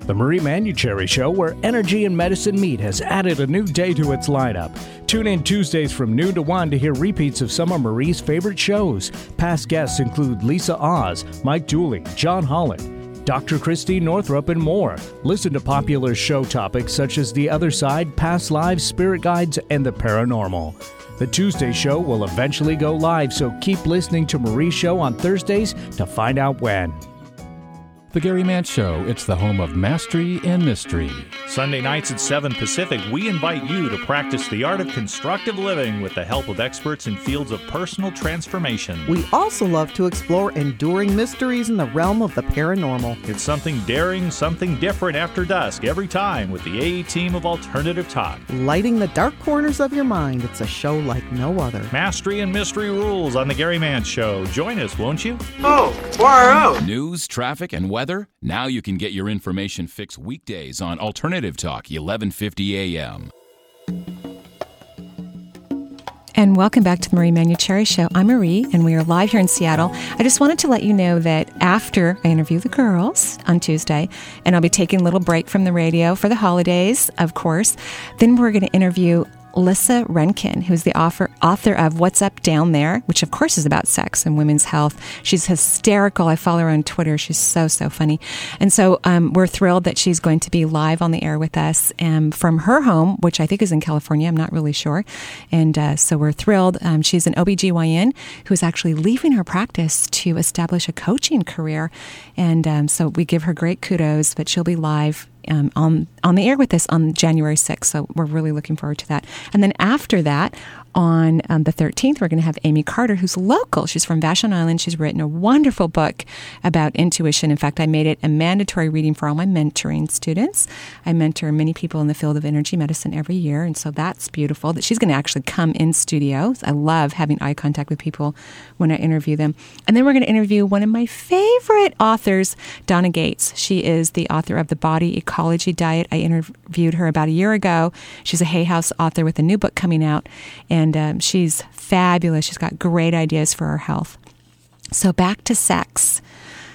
The Marie Manuchehri Show, where energy and medicine meet, has added a new day to its lineup. Tune in Tuesdays from noon to 1 to hear repeats of some of Marie's favorite shows. Past guests include Lisa Oz, Mike Dooley, John Holland, Dr. Christy Northrup, and more. Listen to popular show topics such as The Other Side, Past Lives, Spirit Guides, and the Paranormal. The Tuesday show will eventually go live, so keep listening to Marie's show on Thursdays to find out when. The Gary Mance Show. It's the home of mastery and mystery. Sunday nights at 7 Pacific, we invite you to practice the art of constructive living with the help of experts in fields of personal transformation. We also love to explore enduring mysteries in the realm of the paranormal. It's something daring, something different after dusk every time with the A team of Alternative Talk. Lighting the dark corners of your mind, it's a show like no other. Mastery and mystery rules on The Gary Mance Show. Join us, won't you? Oh, far out. News, traffic, and weather weather? Now you can get your information fixed weekdays on Alternative Talk, 1150 a.m. And welcome back to the Marie Manuchehri Show. I'm Marie, and we are live here in Seattle. I just wanted to let you know that after I interview the girls on Tuesday, and I'll be taking a little break from the radio for the holidays, of course, then we're going to interview Lissa Rankin, who's the author, author of What's Up Down There, which of course is about sex and women's health. She's hysterical. I follow her on Twitter. She's so, so funny. And so um, we're thrilled that she's going to be live on the air with us um, from her home, which I think is in California. I'm not really sure. And uh, so we're thrilled. Um, she's an OBGYN who is actually leaving her practice to establish a coaching career. And um, so we give her great kudos, but she'll be live um, on on the air with us on January 6th. So we're really looking forward to that. And then after that, on um, the 13th, we're going to have Amy Carter, who's local. She's from Vashon Island. She's written a wonderful book about intuition. In fact, I made it a mandatory reading for all my mentoring students. I mentor many people in the field of energy medicine every year. And so that's beautiful that she's going to actually come in studio. I love having eye contact with people when I interview them. And then we're going to interview one of my favorite authors, Donna Gates. She is the author of The Body Ecology Diet. I interviewed her about a year ago. She's a Hay House author with a new book coming out. And and um, she's fabulous. She's got great ideas for our health. So, back to sex.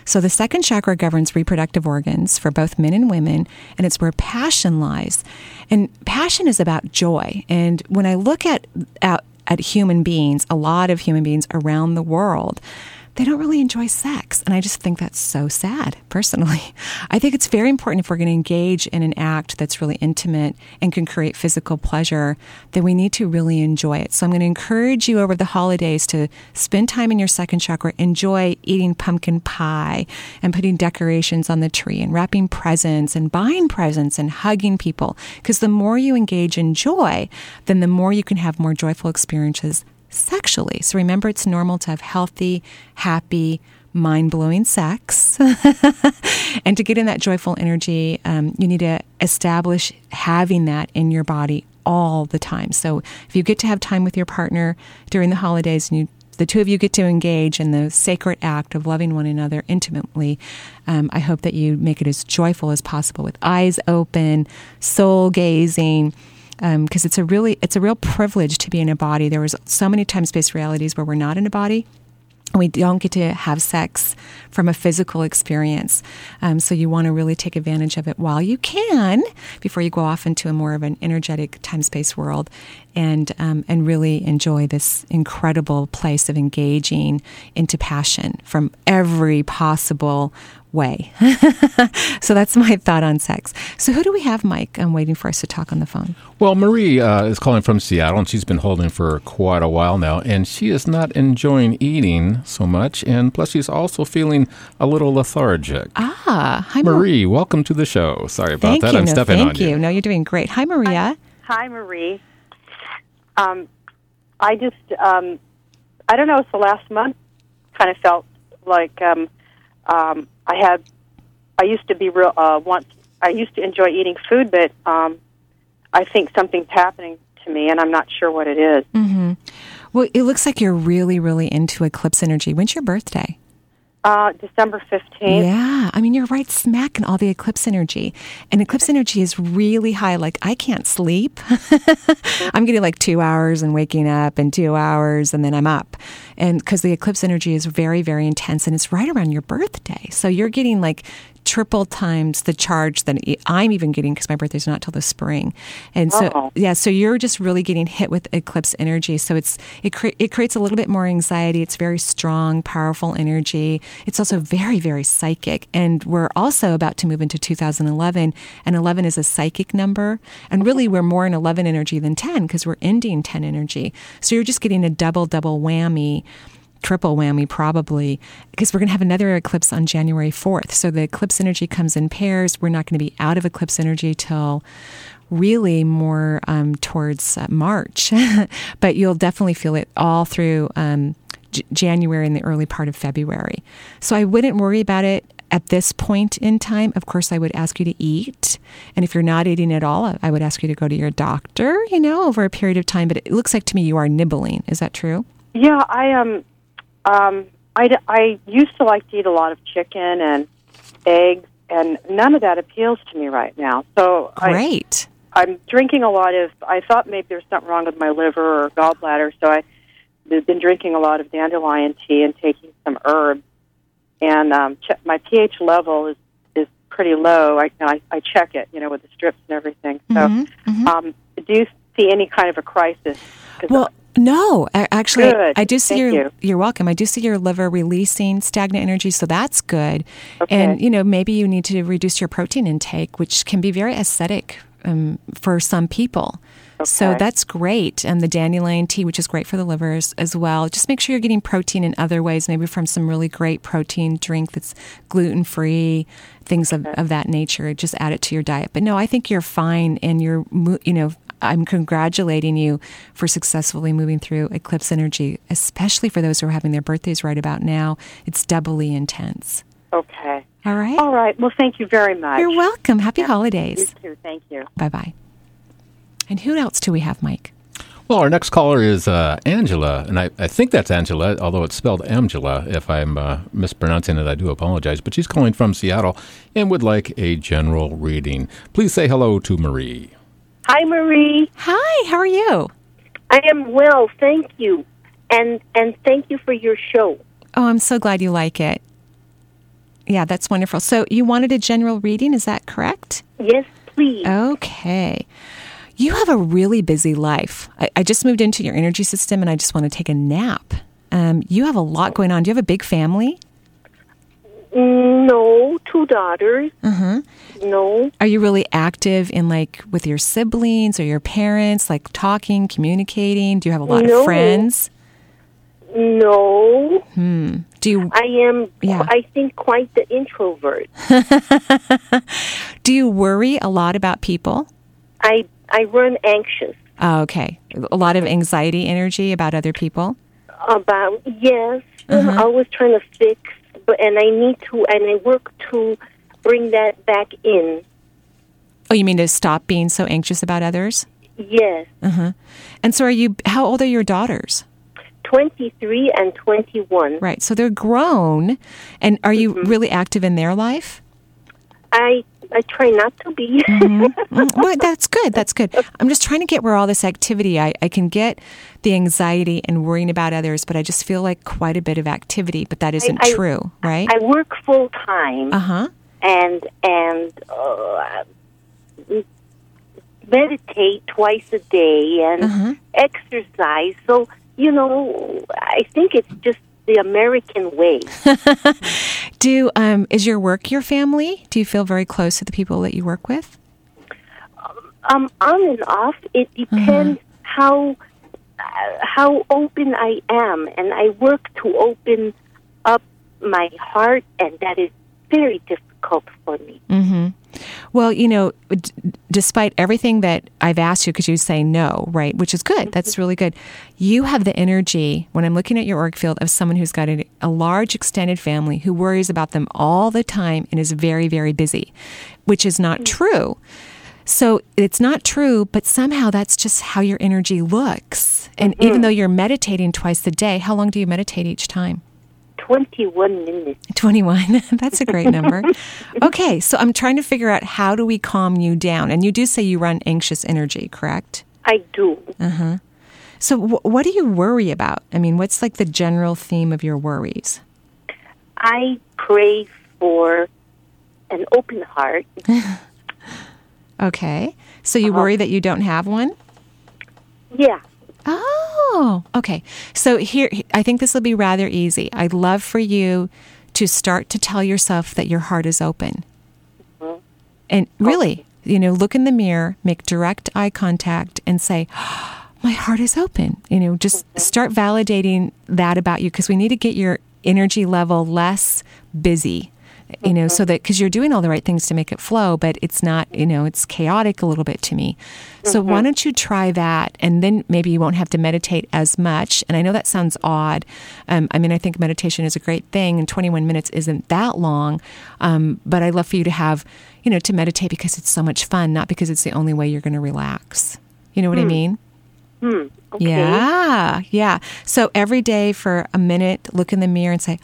So, the second chakra governs reproductive organs for both men and women, and it's where passion lies. And passion is about joy. And when I look at, at, at human beings, a lot of human beings around the world, they don't really enjoy sex. And I just think that's so sad, personally. I think it's very important if we're going to engage in an act that's really intimate and can create physical pleasure, that we need to really enjoy it. So I'm going to encourage you over the holidays to spend time in your second chakra, enjoy eating pumpkin pie and putting decorations on the tree and wrapping presents and buying presents and hugging people. Because the more you engage in joy, then the more you can have more joyful experiences sexually. So remember, it's normal to have healthy, happy, mind blowing sex. and to get in that joyful energy, um, you need to establish having that in your body all the time. So if you get to have time with your partner during the holidays and you the two of you get to engage in the sacred act of loving one another intimately. Um, I hope that you make it as joyful as possible with eyes open, soul gazing, because um, it's a really it's a real privilege to be in a body. There was so many time space realities where we're not in a body. We don't get to have sex from a physical experience. Um, so you want to really take advantage of it while you can before you go off into a more of an energetic time space world and, um, and really enjoy this incredible place of engaging into passion from every possible way. so that's my thought on sex. So who do we have, Mike? I'm waiting for us to talk on the phone. Well, Marie uh, is calling from Seattle, and she's been holding for quite a while now, and she is not enjoying eating so much, and plus she's also feeling a little lethargic. Ah, hi, Marie. Mar- welcome to the show. Sorry about thank that. You. I'm no, stepping thank on you. Thank you. No, you're doing great. Hi, Maria. Hi, Hi Marie. Um, I just, um, I don't know. It's the last month. Kind of felt like um, um, I had I used to be real uh, once. I used to enjoy eating food, but um, I think something's happening to me, and I'm not sure what it is. Mm-hmm. Well, it looks like you're really, really into eclipse energy. When's your birthday? Uh, December 15th. Yeah. I mean, you're right smack in all the eclipse energy. And eclipse energy is really high. Like, I can't sleep. I'm getting like two hours and waking up and two hours and then I'm up. And because the eclipse energy is very, very intense and it's right around your birthday. So you're getting like triple times the charge that I'm even getting because my birthday's not till the spring. And so, oh. yeah, so you're just really getting hit with eclipse energy. So it's it cre- it creates a little bit more anxiety. It's very strong, powerful energy. It's also very very psychic. And we're also about to move into 2011, and 11 is a psychic number. And really, we're more in 11 energy than 10 because we're ending 10 energy. So you're just getting a double double whammy triple whammy probably because we're going to have another eclipse on January 4th. So the eclipse energy comes in pairs. We're not going to be out of eclipse energy till really more um, towards uh, March, but you'll definitely feel it all through um, J- January and the early part of February. So I wouldn't worry about it at this point in time. Of course, I would ask you to eat. And if you're not eating at all, I would ask you to go to your doctor, you know, over a period of time. But it looks like to me you are nibbling. Is that true? Yeah, I am. Um, I, d- I used to like to eat a lot of chicken and eggs, and none of that appeals to me right now. So Great. I, I'm drinking a lot of. I thought maybe there's something wrong with my liver or gallbladder, so I have been drinking a lot of dandelion tea and taking some herbs. And um, ch- my pH level is is pretty low. I, I I check it, you know, with the strips and everything. So, Mhm, um, do you see any kind of a crisis? Well, no, actually, Good. I do see Thank your. you. You're welcome. I do see your liver releasing stagnant energy, so that's good. Okay. And you know, maybe you need to reduce your protein intake, which can be very acidic um, for some people. So that's great. And the dandelion tea, which is great for the livers as well. Just make sure you're getting protein in other ways, maybe from some really great protein drink that's gluten free, things of, of that nature. Just add it to your diet. But no, I think you're fine, and you're, you know, I'm congratulating you for successfully moving through eclipse energy, especially for those who are having their birthdays right about now. It's doubly intense. Okay. All right. All right. Well, thank you very much. You're welcome. Happy You holidays. too. Thank you. Bye bye. And who else do we have, Mike? Well, our next caller is uh, Angela, and I, I think that's Angela, although it's spelled Angela. If I'm uh, mispronouncing it, I do apologize. But she's calling from Seattle and would like a general reading. Please say hello to Marie. Hi, Marie. Hi, how are you? I am well, thank you. And and thank you for your show. Oh, I'm so glad you like it. Yeah, that's wonderful. So you wanted a general reading, is that correct? Yes, please. Okay. You have a really busy life. I, I just moved into your energy system and I just want to take a nap. Um, you have a lot going on. Do you have a big family? No, two daughters. Uh-huh. No. Are you really active in like with your siblings or your parents, like talking, communicating? Do you have a lot No. of friends? No. Hmm. Do you I am Yeah. I think quite the introvert. do you worry a lot about people? I I run anxious Oh, okay. A lot of anxiety energy about other people? about yes. Uh-huh. I'm always trying to fix but and I need to and I work to bring that back in. Oh, you mean to stop being so anxious about others? Yes. Uh-huh. And so are you how old are your daughters? 23 and 21. Right. So they're grown. And are you really active in their life? I I try not to be. Mm, well, that's good. That's good. I'm just trying to get where all this activity, I, I can get the anxiety and worrying about others, but I just feel like quite a bit of activity, but that isn't I- true, right? I work full time. Uh huh. and and uh, meditate twice a day and Uh-huh. exercise. So you know, I think it's just the American way. Do um, is your work your family? Do you feel very close to the people that you work with? um, on and off, it depends how uh, how open I am, and I work to open up my heart, and that is very difficult for me. Mm-hmm. Well, you know, d- despite everything that I've asked you, because you say no, right, which is good. That's mm-hmm. really good. You have the energy, when I'm looking at your org field, of someone who's got a, a large extended family who worries about them all the time and is very, very busy, which is not mm-hmm. true. So it's not true, but somehow that's just how your energy looks. And even mm-hmm. though you're meditating twice a day, how long do you meditate each time? 21 minutes. 21. That's a great number. Okay, so I'm trying to figure out how do we calm you down? And you do say you run anxious energy, correct? I do. Uh huh. So, wh- what do you worry about? I mean, what's like the general theme of your worries? I pray for an open heart. Okay. So, you worry that you don't have one? Yeah. Oh, okay. So, here, I think this will be rather easy. I'd love for you to start to tell yourself that your heart is open. And really, you know, look in the mirror, make direct eye contact, and say, my heart is open. You know, just Mm-hmm. start validating that about you because we need to get your energy level less busy. You know, so that because you're doing all the right things to make it flow, but it's not, you know, it's chaotic a little bit to me. So, why don't you try that? And then maybe you won't have to meditate as much. And I know that sounds odd. Um, I mean, I think meditation is a great thing, and 21 minutes isn't that long. Um, but I'd love for you to have, you know, to meditate because it's so much fun, not because it's the only way you're going to relax. You know what I Hmm. mean? Hmm. Okay. Yeah, yeah. So every day for a minute, look in the mirror and say,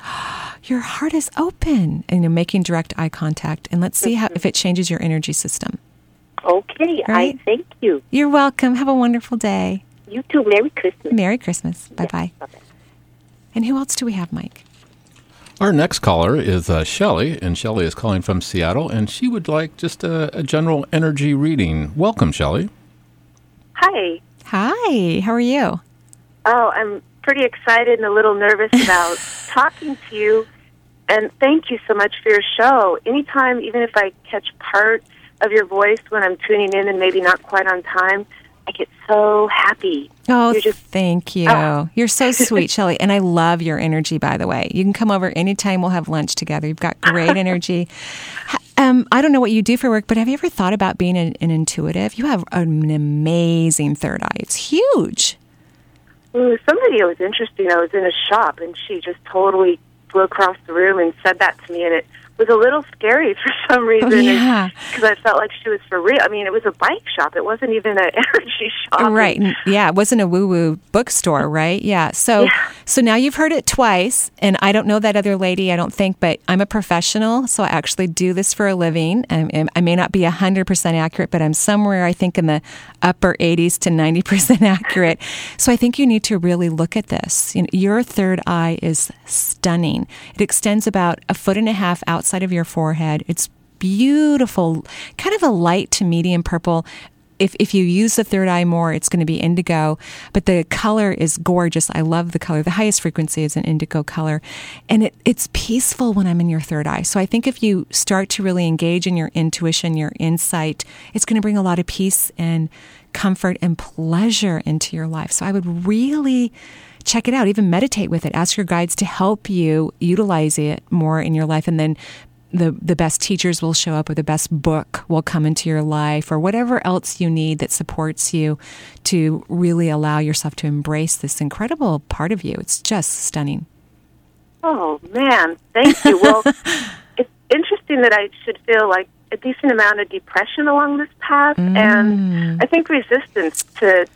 "Your heart is open," and you're making direct eye contact. And let's see how if it changes your energy system. Okay. Right? I thank you. You're welcome. Have a wonderful day. You too. Merry Christmas. Merry Christmas. Bye bye. And who else do we have, Mike? Our next caller is uh, Shelly, and Shelly is calling from Seattle, and she would like just a, a general energy reading. Welcome, Shelly. Hi. Hi. How are you? Oh, I'm pretty excited and a little nervous about talking to you. And thank you so much for your show. Anytime, even if I catch part of your voice when I'm tuning in and maybe not quite on time, I get so happy. Oh, You're just thank you. Oh. You're so sweet, Shelly. And I love your energy, by the way. You can come over anytime. We'll have lunch together. You've got great energy. Um, I don't know what you do for work, but have you ever thought about being an, an intuitive? You have an amazing third eye. It's huge. Ooh, somebody was interesting. I was in a shop and she just totally flew across the room and said that to me, and it was a little scary for some oh, reason. Oh, yeah. Because I felt like she was for real. I mean, it was a bike shop. It wasn't even an energy shop. Right. Yeah. It wasn't a woo woo bookstore, right? Yeah. So, so now you've heard it twice, and I don't know that other lady, I don't think, but I'm a professional. So I actually do this for a living. And I may not be 100% accurate, but I'm somewhere, I think, in the upper 80s to 90% accurate. So I think you need to really look at this. You know, your third eye is stunning. It extends about a foot and a half outside of your forehead. It's beautiful, kind of a light to medium purple. If, if you use the third eye more, it's going to be indigo, but the color is gorgeous. I love the color. The highest frequency is an indigo color, and it, it's peaceful when I'm in your third eye. So I think if you start to really engage in your intuition, your insight, it's going to bring a lot of peace and comfort and pleasure into your life. So I would really check it out, even meditate with it. Ask your guides to help you utilize it more in your life, and then the the best teachers will show up or the best book will come into your life or whatever else you need that supports you to really allow yourself to embrace this incredible part of you. It's just stunning. Oh man, thank you. Well, it's interesting that I should feel like a decent amount of depression along this path, and mm. I think resistance to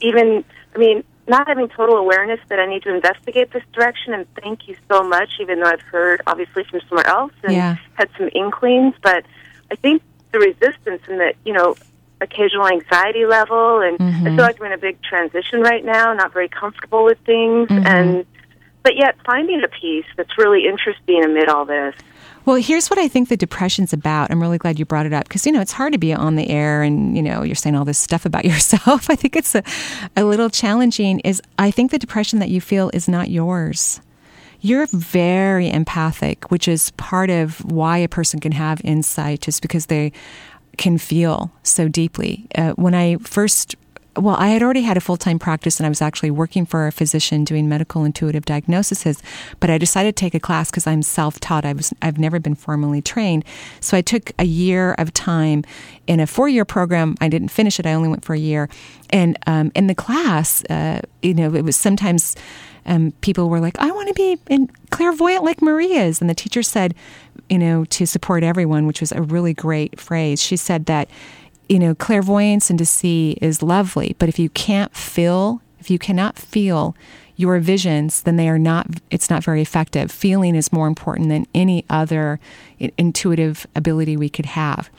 even. I mean, not having total awareness that I need to investigate this direction. And thank you so much, even though I've heard obviously from somewhere else and Yeah. had some inklings, but I think the resistance and the you know occasional anxiety level, and I Mhm. feel like I'm in a big transition right now, not very comfortable with things, Mhm. and but yet finding a piece that's really interesting amid all this. Well, here's what I think the depression's about. I'm really glad you brought it up because, you know, it's hard to be on the air and, you know, you're saying all this stuff about yourself. I think it's a, a little challenging is I think the depression that you feel is not yours. You're very empathic, which is part of why a person can have insight just because they can feel so deeply. Uh, when I first well, I had already had a full time practice and I was actually working for a physician doing medical intuitive diagnoses, but I decided to take a class because I'm self taught. I was, I've never been formally trained. So I took a year of time in a four year program. I didn't finish it, I only went for a year. And um, in the class, uh, you know, it was sometimes um, people were like, I want to be clairvoyant like Maria is. And the teacher said, you know, to support everyone, which was a really great phrase. She said that you know, clairvoyance and to see is lovely, but if you can't feel, if you cannot feel your visions, then they are not, it's not very effective. Feeling is more important than any other intuitive ability we could have.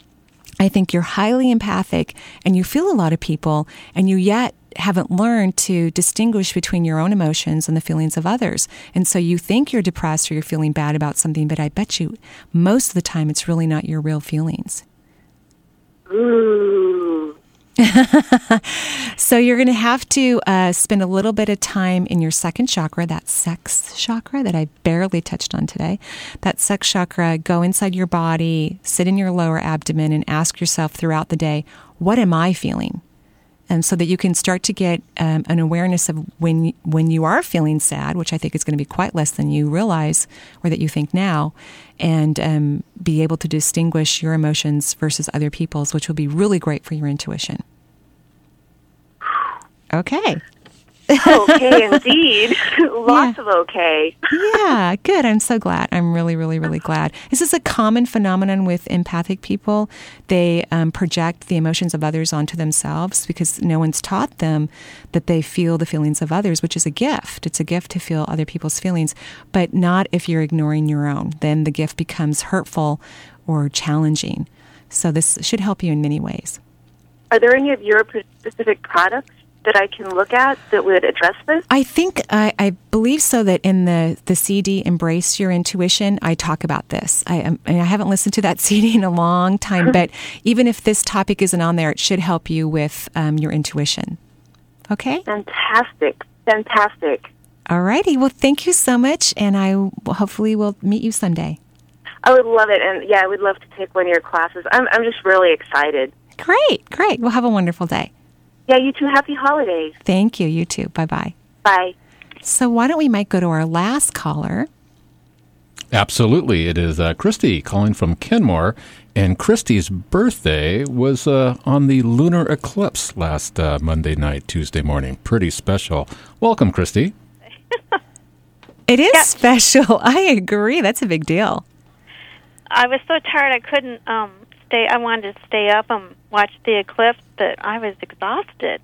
I think you're highly empathic and you feel a lot of people, and you yet haven't learned to distinguish between your own emotions and the feelings of others. And so you think you're depressed or you're feeling bad about something, but I bet you most of the time it's really not your real feelings. So you're going to have to uh, spend a little bit of time in your second chakra, that sex chakra that I barely touched on today. That sex chakra, go inside your body, sit in your lower abdomen, and ask yourself throughout the day, what am I feeling? And so that you can start to get um, an awareness of when when you are feeling sad, which I think is going to be quite less than you realize or that you think now, and um, be able to distinguish your emotions versus other people's, which will be really great for your intuition. Okay. Okay, indeed. Lots of okay. yeah, good. I'm so glad. I'm really, really, really glad. This is a common phenomenon with empathic people. They um, project the emotions of others onto themselves because no one's taught them that they feel the feelings of others, which is a gift. It's a gift to feel other people's feelings, but not if you're ignoring your own. Then the gift becomes hurtful or challenging. So this should help you in many ways. Are there any of your specific products that I can look at that would address this? I think I, I believe so. That in the the CD "Embrace Your Intuition," I talk about this. I, I haven't listened to that CD in a long time, but even if this topic isn't on there, it should help you with um, your intuition. Okay. Fantastic. Fantastic. All righty. Well, thank you so much, and I hopefully will meet you someday. I would love it, and yeah, I would love to take one of your classes. I'm I'm just really excited. Great, great. Well, have a wonderful day. Yeah, you too. Happy holidays. Thank you. You too. Bye bye. Bye. So, why don't we might go to our last caller? Absolutely. It is uh, Christy calling from Kenmore. And Christy's birthday was uh, on the lunar eclipse last uh, Monday night, Tuesday morning. Pretty special. Welcome, Christy. It is special. I agree. That's a big deal. I was so tired I couldn't um stay. I wanted to stay up and watch the eclipse, but I was exhausted.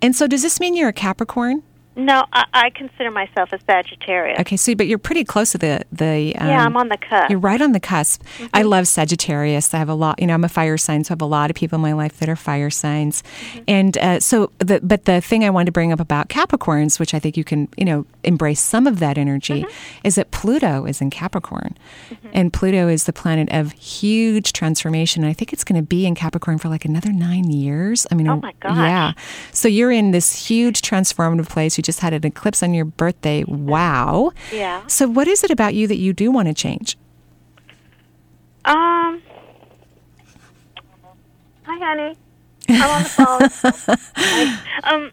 And so, does this mean you're a Capricorn? No, I, I consider myself a Sagittarius. Okay, so but you're pretty close to the the. Um, yeah, I'm on the cusp. You're right on the cusp. I love Sagittarius. I have a lot. You know, I'm a fire sign, so I have a lot of people in my life that are fire signs. And uh, so, the, but the thing I wanted to bring up about Capricorns, which I think you can, you know, embrace some of that energy, is that Pluto is in Capricorn, and Pluto is the planet of huge transformation. And I think it's going to be in Capricorn for like another nine years. I mean, Oh my god, yeah. So you're in this huge transformative place. You just had an eclipse on your birthday. Wow. Yeah. So what is it about you that you do want to change? Um. Hi, honey. I'm on the phone. Um,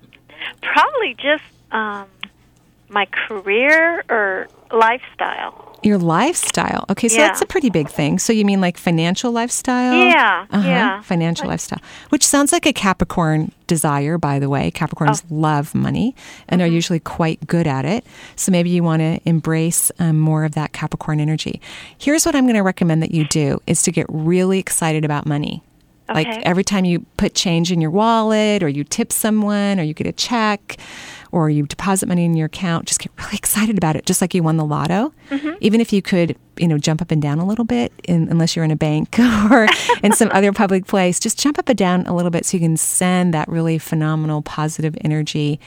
probably just um my career or lifestyle. Your lifestyle. Okay, so Yeah. that's a pretty big thing. So you mean like financial lifestyle? Yeah, Uh-huh. yeah. Financial lifestyle, which sounds like a Capricorn desire, by the way. Capricorns Oh. love money and Mm-hmm. are usually quite good at it. So maybe you want to embrace um, more of that Capricorn energy. Here's what I'm going to recommend that you do is to get really excited about money. Like every time you put change in your wallet or you tip someone or you get a check or you deposit money in your account, just get really excited about it, just like you won the lotto. Mm-hmm. Even if you could, you know, jump up and down a little bit, in, unless you're in a bank or in some other public place, just jump up and down a little bit so you can send that really phenomenal positive energy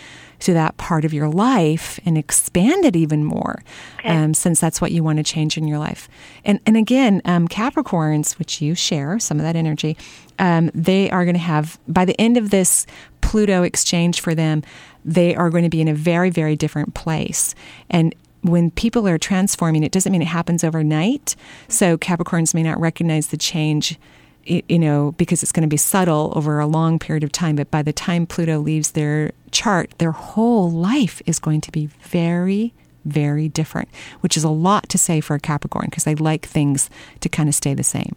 to that part of your life and expand it even more, um, since that's what you want to change in your life. And and again, um, Capricorns, which you share some of that energy, um, they are going to have by the end of this Pluto exchange for them, they are going to be in a very very different place and. When people are transforming, it doesn't mean it happens overnight. So Capricorns may not recognize the change you know, because it's going to be subtle over a long period of time. But by the time Pluto leaves their chart, their whole life is going to be very, very different, which is a lot to say for a Capricorn because they like things to kind of stay the same.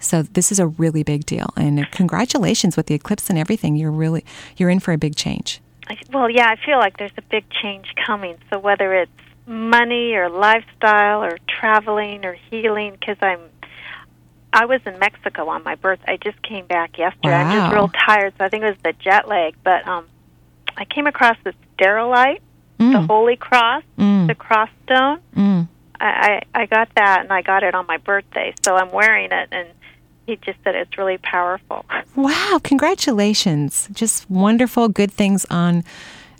So this is a really big deal, and congratulations with the eclipse and everything. You're really you're in for a big change. I, well, yeah, I feel like there's a big change coming. So whether it's money or lifestyle or traveling or healing, because I'm, I was in Mexico on my birth. I just came back yesterday. I'm just real tired, so I think it was the jet lag. But um, I came across the staurolite, the Mm. holy cross, Mm. the cross stone. Mm. I, I I got that, and I got it on my birthday, so I'm wearing it, and he just said it's really powerful. Wow, congratulations. Just wonderful good things on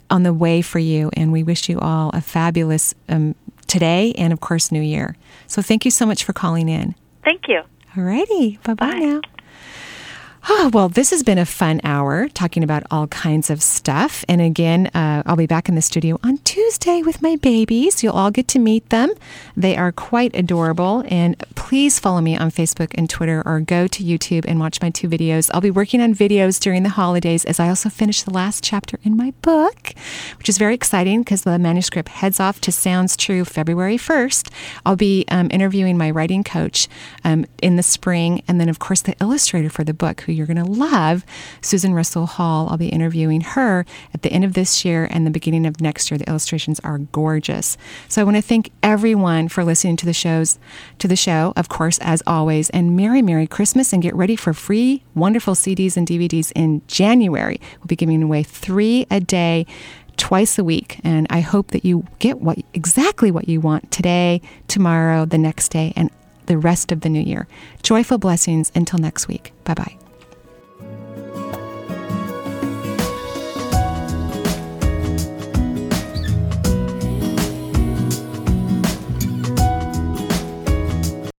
on the way for you and we wish you all a fabulous um, today and of course new year. So thank you so much for calling in. Thank you. All Alrighty, bye-bye now. Oh, well, this has been a fun hour talking about all kinds of stuff. And again, uh, I'll be back in the studio on Tuesday. With my babies. You'll all get to meet them. They are quite adorable. And please follow me on Facebook and Twitter or go to YouTube and watch my two videos. I'll be working on videos during the holidays as I also finish the last chapter in my book, which is very exciting because the manuscript heads off to Sounds True February 1st. I'll be um, interviewing my writing coach um, in the spring. And then, of course, the illustrator for the book, who you're going to love, Susan Russell Hall. I'll be interviewing her at the end of this year and the beginning of next year. The illustrations are gorgeous. So I want to thank everyone for listening to the shows, to the show, of course, as always. And Merry, Merry Christmas and get ready for free, wonderful CDs and DVDs in January. We'll be giving away three a day twice a week and i hope that you get what exactly what you want today tomorrow the next day and the rest of the new year joyful blessings until next week bye bye